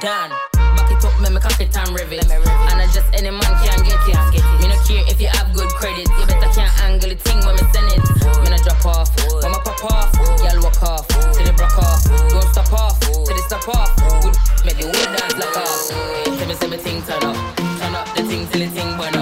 Done. Back it up, make me cock it and rev it. And I just any man can get it. Me no care if you have good credit. You better can't angle the thing when me send it. Me no drop off, when me pop off. Y'all walk off, till they broke off. Don't stop off, till they stop off. Good, make the whole dance like off. Tell me, say me thing turn up, turn up the thing till the thing burn up.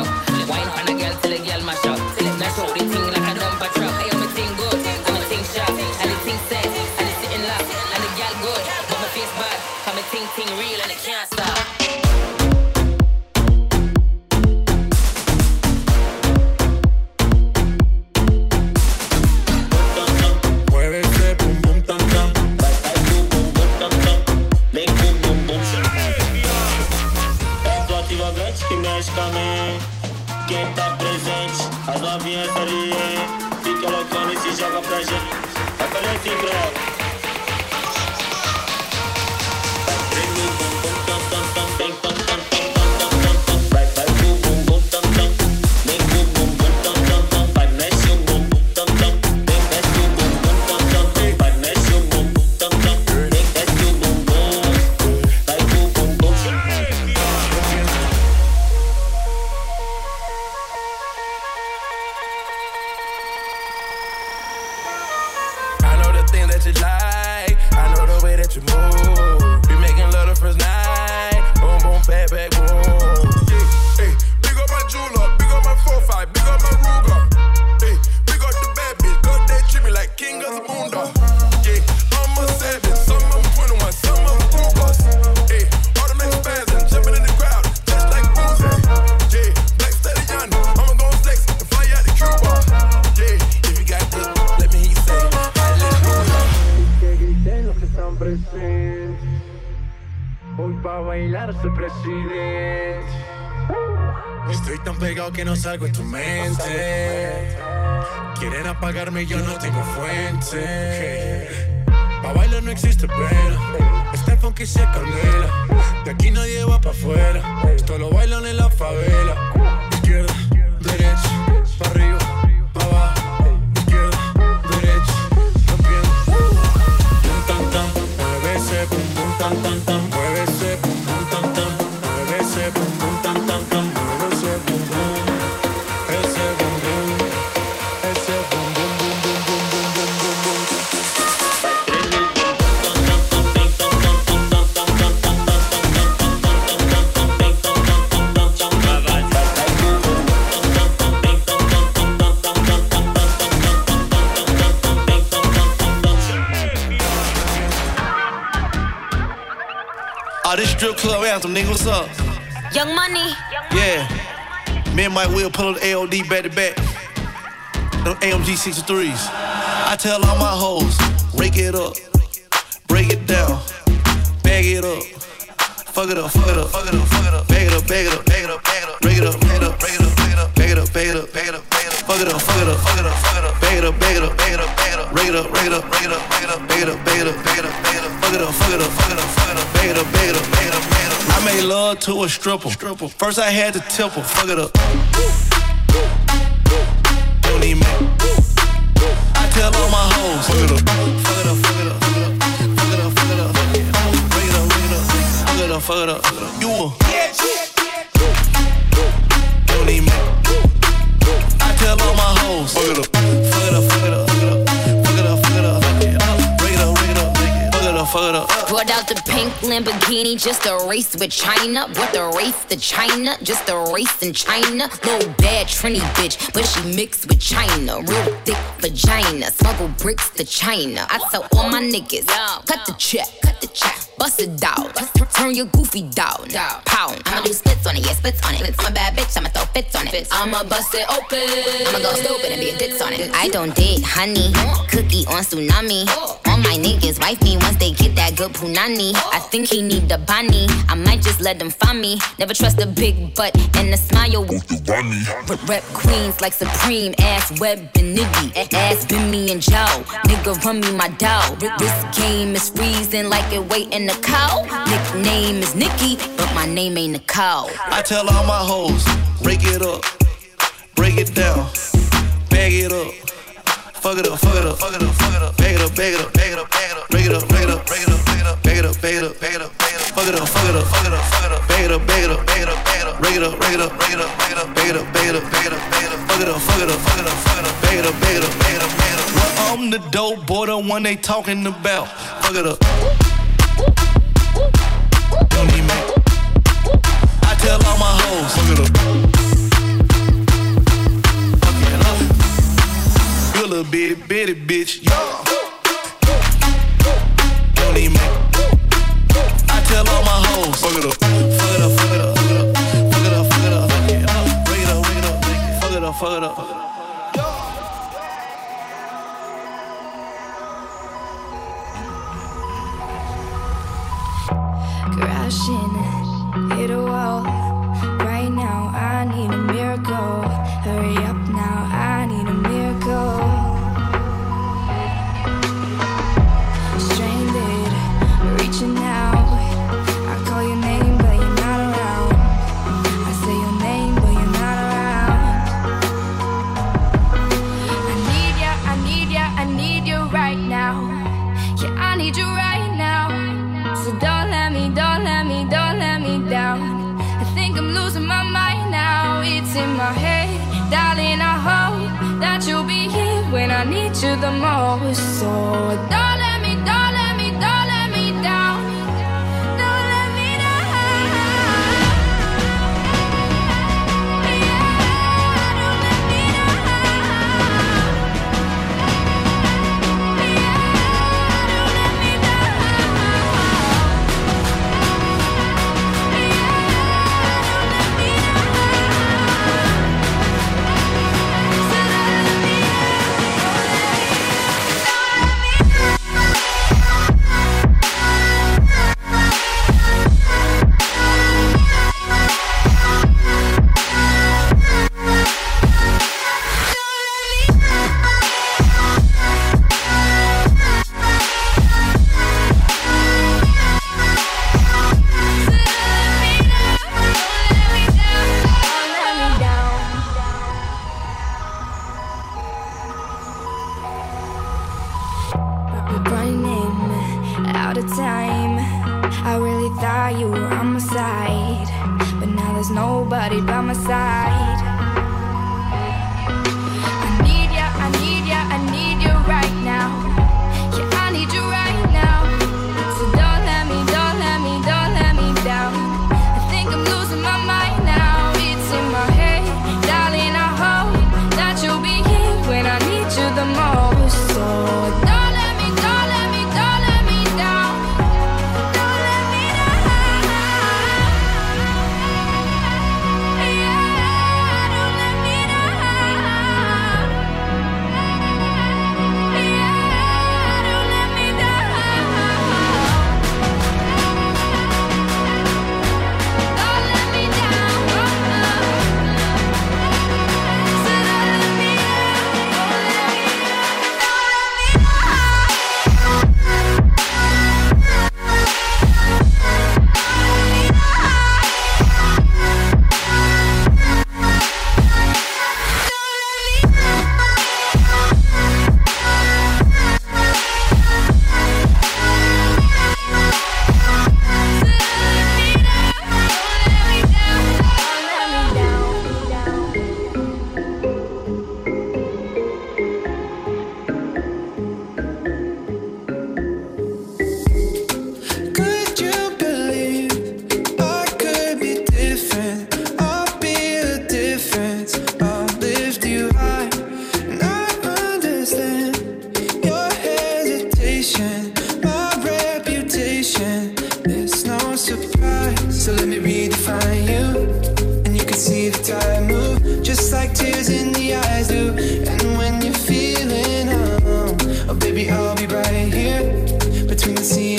Salgo en tu mente. Quieren apagarme yo no tengo fuente. Pa' bailar no existe pena. Este funky se candela. Pull the AOD back to back. Them AMG 63s. I tell all my hoes, rake it up, break it down, bag it up. Fuck it up, fuck it up, fuck it up, fuck it up, bag it up, bag it up, bag it up, bag it up, break it up, break it up, break it up, bag it up, bag it up, bag it up, bag it up, fuck it up, fuck it up, fuck it up, fuck it up, bag it up, bag it up, bag it up, bag it up, break it up, break it up, break it up, break it up, bag it up, bag it up, bag it up, bag it up, fuck it up, fuck it up, fuck it up, fuck it up, bag it up, bag it up, bag it up, bag it up. I made love to a stripper. stripper. First I had to tip her, fuck it up. Don't even make. I tell all my hoes, fuck it up, fuck it up, fuck it up, fuck it up, fuck it up, fuck it up, break it up, break it up, fuck it up, fuck it up, fuck it up. You a don't even make. I tell all my hoes, fuck it up, fuck it up, fuck it up, fuck it up, fuck it up, fuck it up, break it up, break it up, break it up, fuck it up, fuck it up. Brought out the pink Lamborghini just a race with China. Brought the race to China, just a race in China. Little bad Trini bitch, but she mixed with China. Real thick vagina, smuggle bricks to China. I tell all my niggas, cut the check, cut the check. Bust it down, turn your goofy down, pound. I'ma do splits on it, yeah, splits on it. I'm a bad bitch, I'ma throw fits on it. I'ma bust it open, I'ma go stupid and be a ditz on it. I don't date honey, cookie on tsunami. All my niggas wife me once they get that good punani. I think he need the bunny. I might just let them find me. Never trust a big butt and a smile. But rep queens like Supreme, ass web and niggy. Ass me and Joe. Nigga run me my dough. This game is freezing like it waiting Nicole. Nickname is Nikki, but my name ain't Nicole. I tell all my hoes, break it up, break it down, bag it up. Fuck it up, fuck it up, fuck it up, fuck it up, bag it up, bag it up, bag it up, bag it up, break it up, bag it up, bag it up, bag it up, bag it up, bag it up, bag it up, bag it up, fuck it up, fuck it up, fuck it up, fuck it up, bag it up, bag it up, bag it up, bag it up, bag it up, break it up, break it up, bag it up, bag it up, bag it up, bag it up, bag it up, fuck it up, fuck it up, fuck it up, fuck it up, bag it up, bag it up, bag it up, bag it up. Well, I'm the dope boy, the one they talking about. Fuck it up. Don't need me. I tell all my hoes. You little bitty bitty bitch, yeah. Don't need me. I tell all my hoes, fuck it up, fuck it up, fuck it up, fuck it up, fuck it up, fuck it up, fuck it up, fuck it up, fuck it up. crashing, hit a wall. Right now, I need a miracle. to the mall, so can see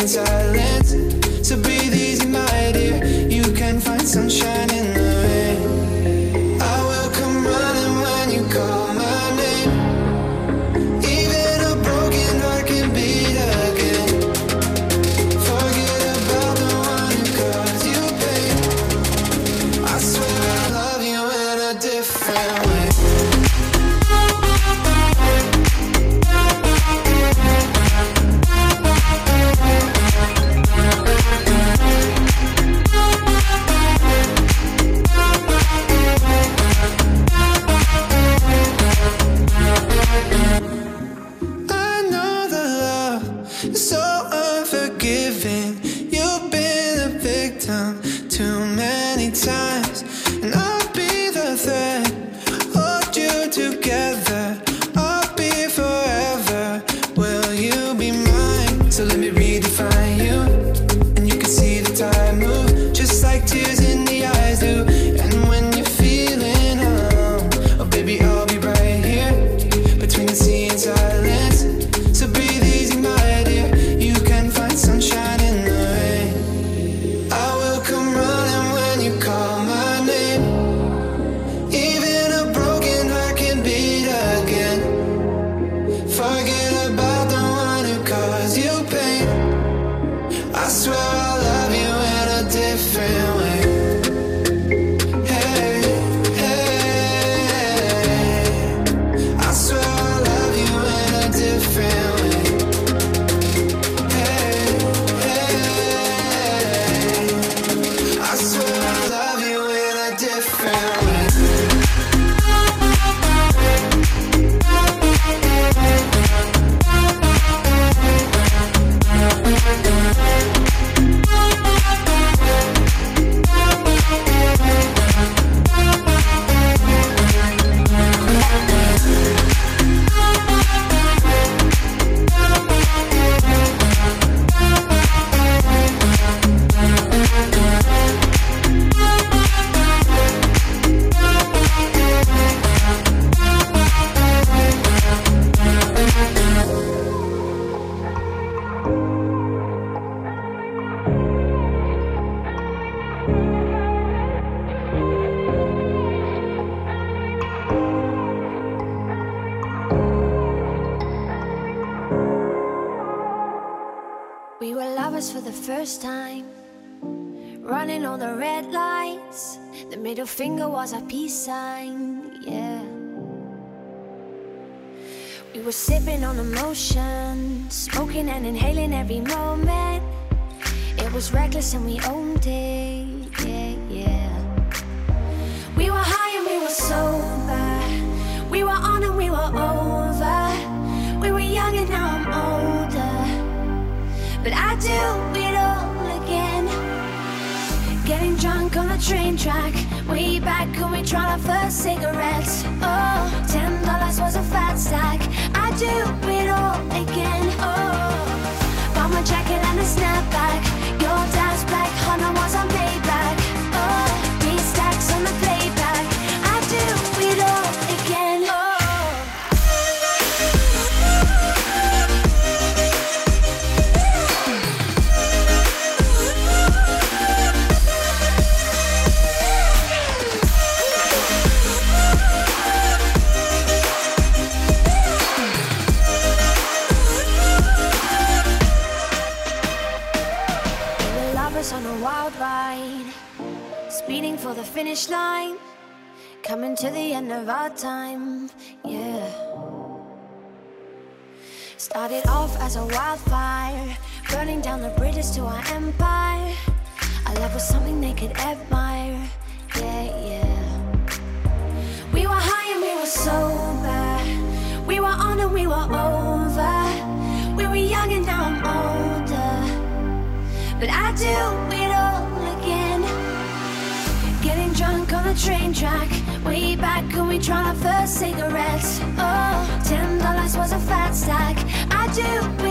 track Way back when we tried our first cigarettes. Oh, ten dollars was a fat stack I do finish line, coming to the end of our time, yeah. Started off as a wildfire, burning down the bridges to our empire. Our love was something they could admire, yeah, yeah. We were high and we were sober, we were on and we were over. We were young and now I'm older, but I do. the train track, way back when we tried our first cigarettes. Oh, ten dollars was a fat stack. I do.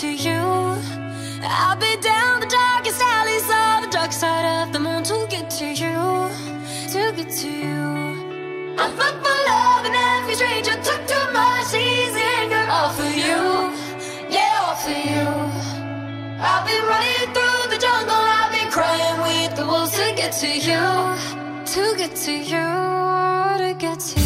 to you. I've been down the darkest alleys of the dark side of the moon to get to you, to get to you. I fuck for love and every stranger took too much easy anger all for you, yeah, all for you. I've been running through the jungle, I've been crying with the wolves to get to you, to get to you, to get to you.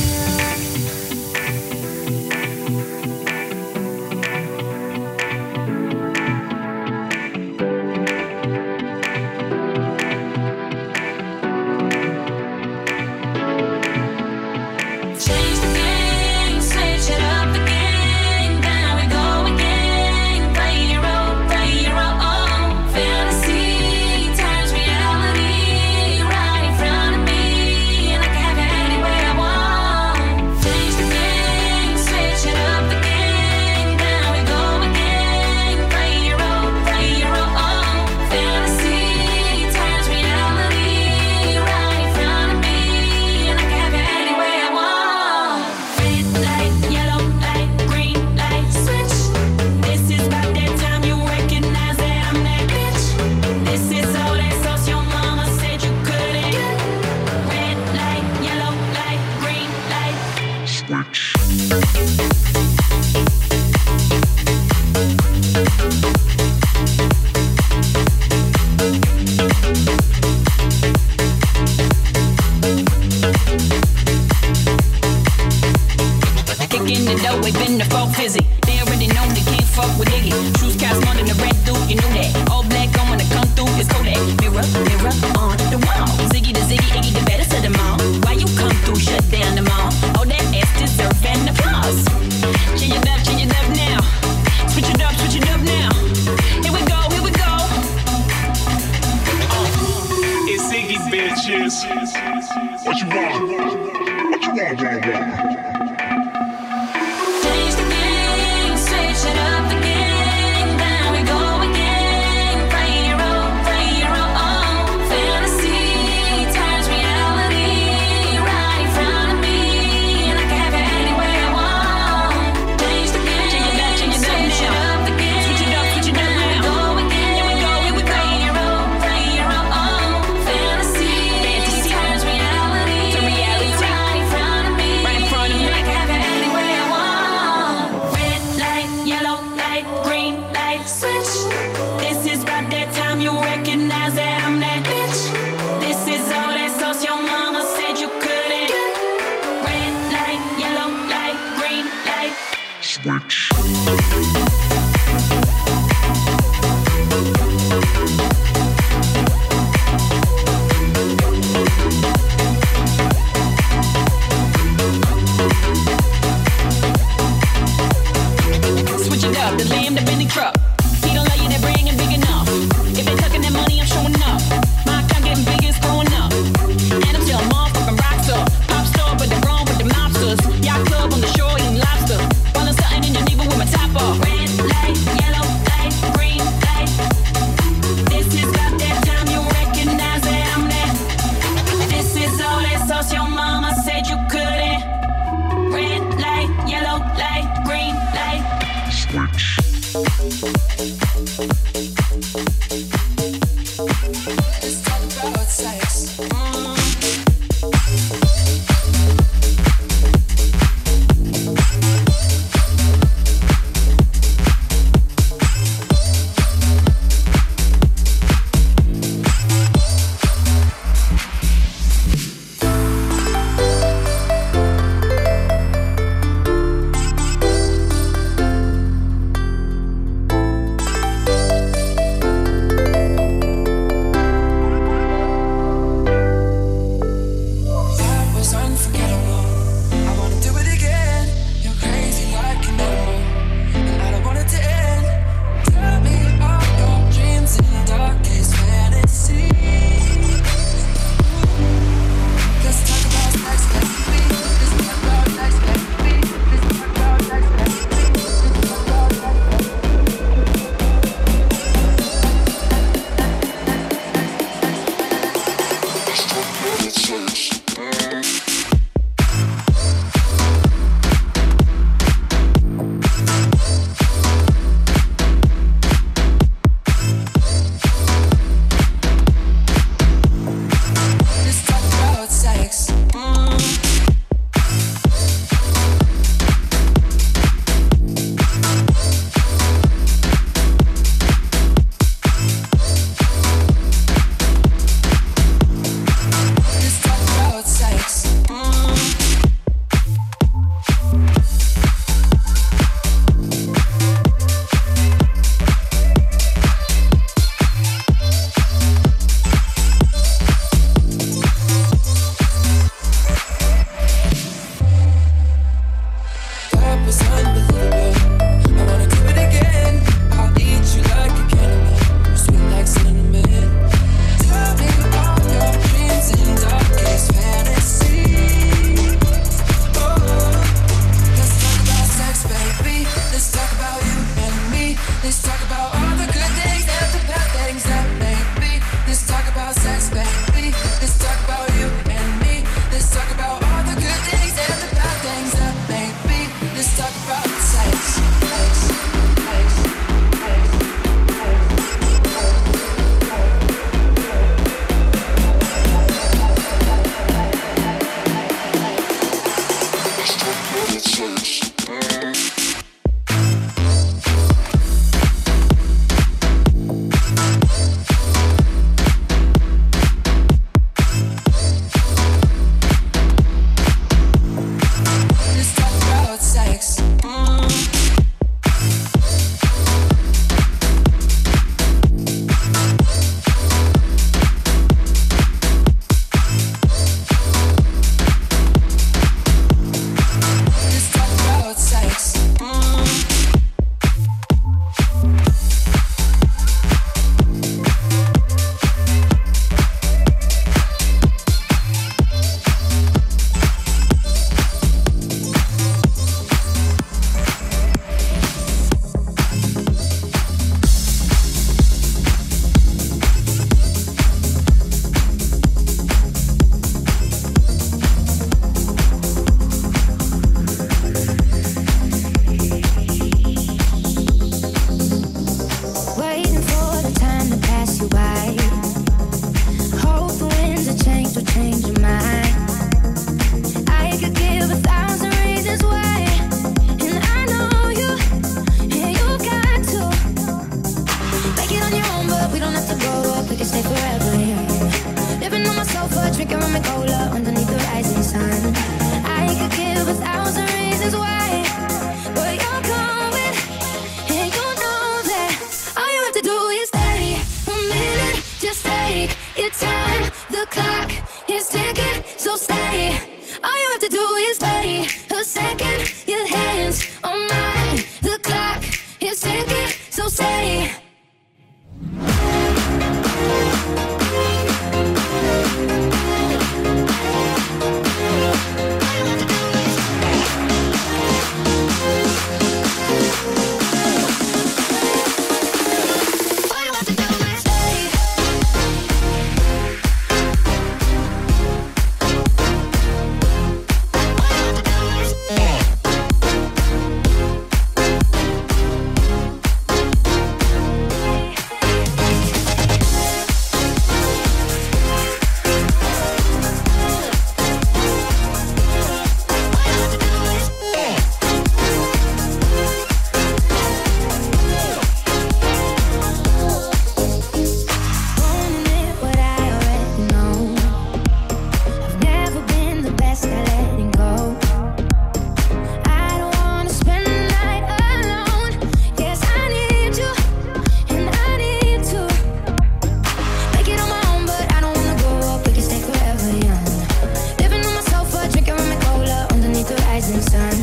Sofa, drinking rum and inside.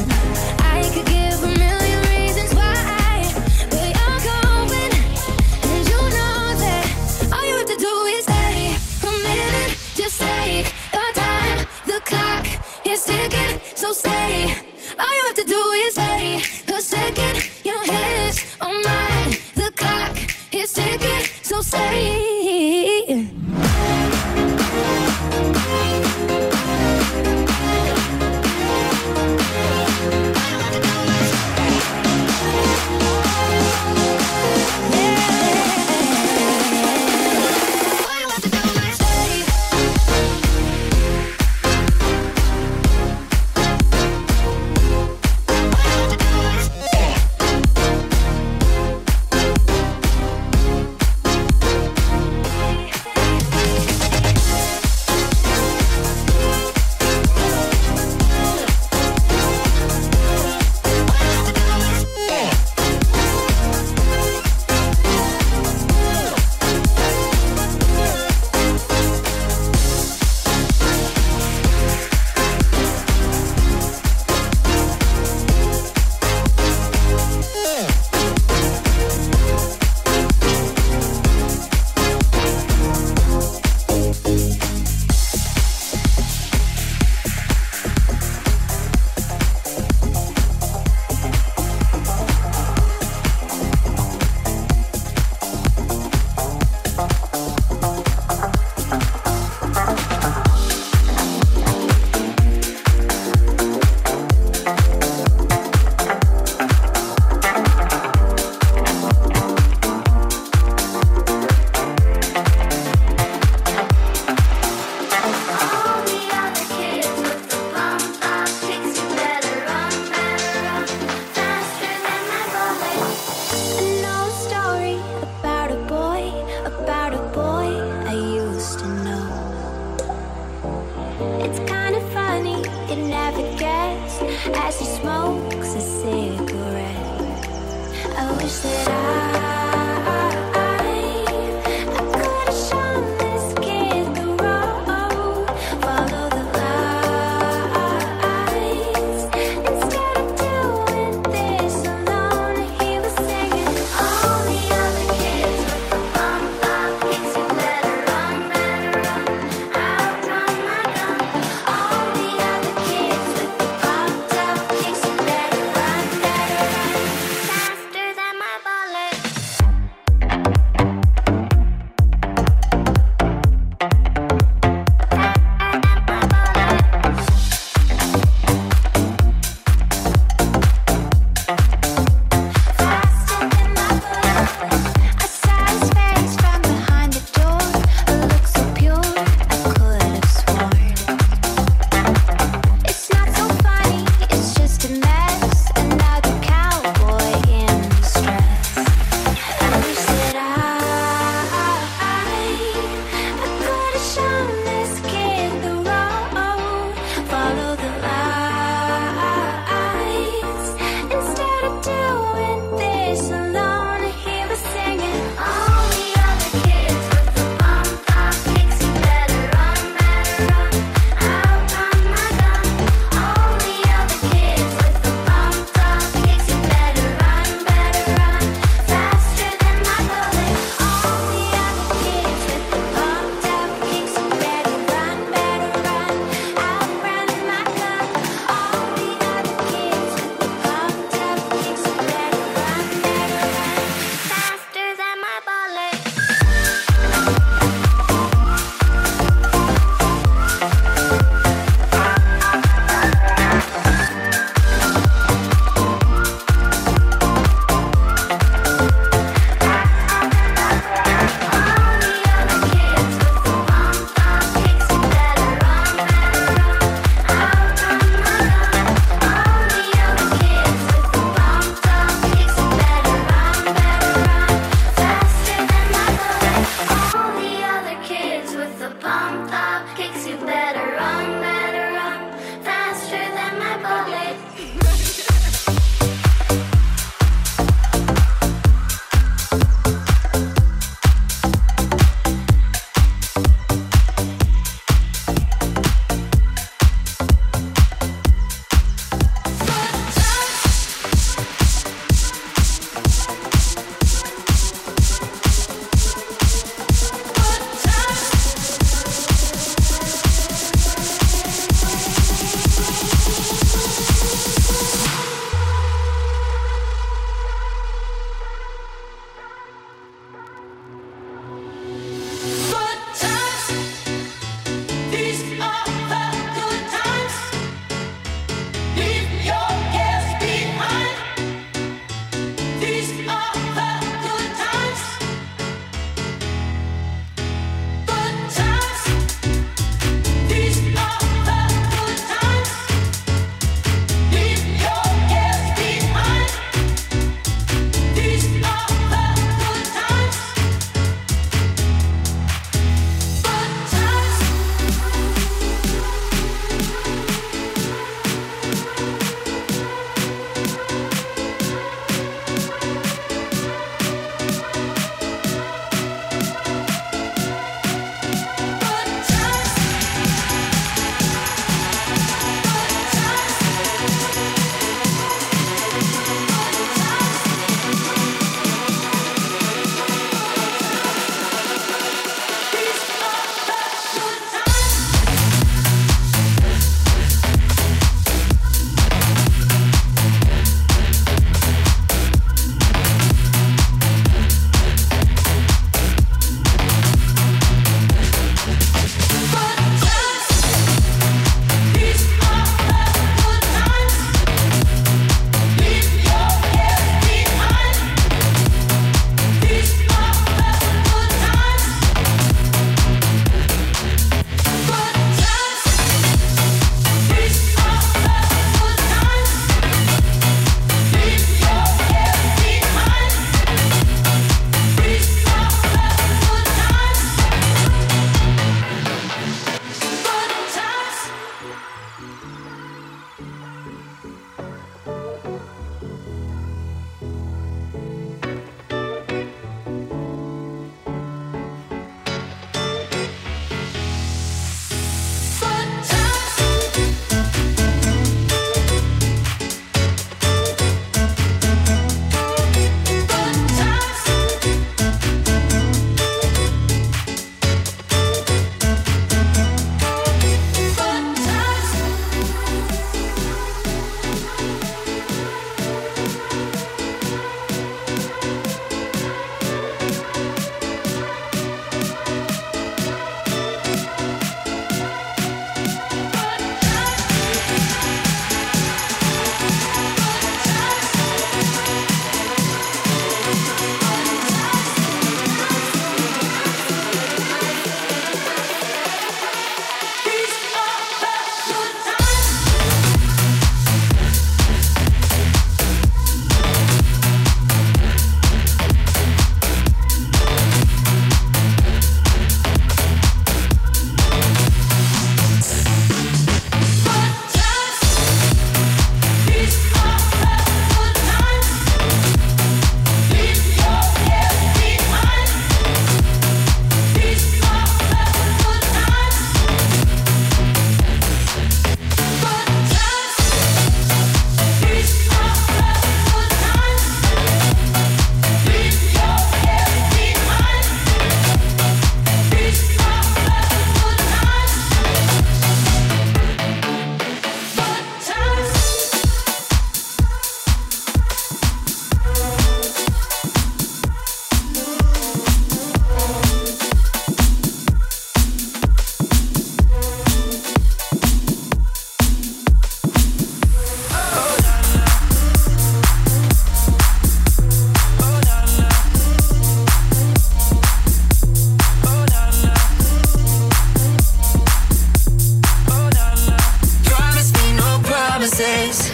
is.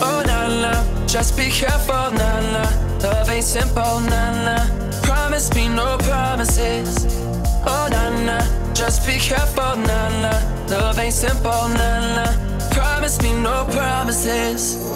Oh na na, just be careful na na. Love ain't simple na na. Promise me no promises. Oh na na, just be careful na na. Love ain't simple na na. Promise me no promises.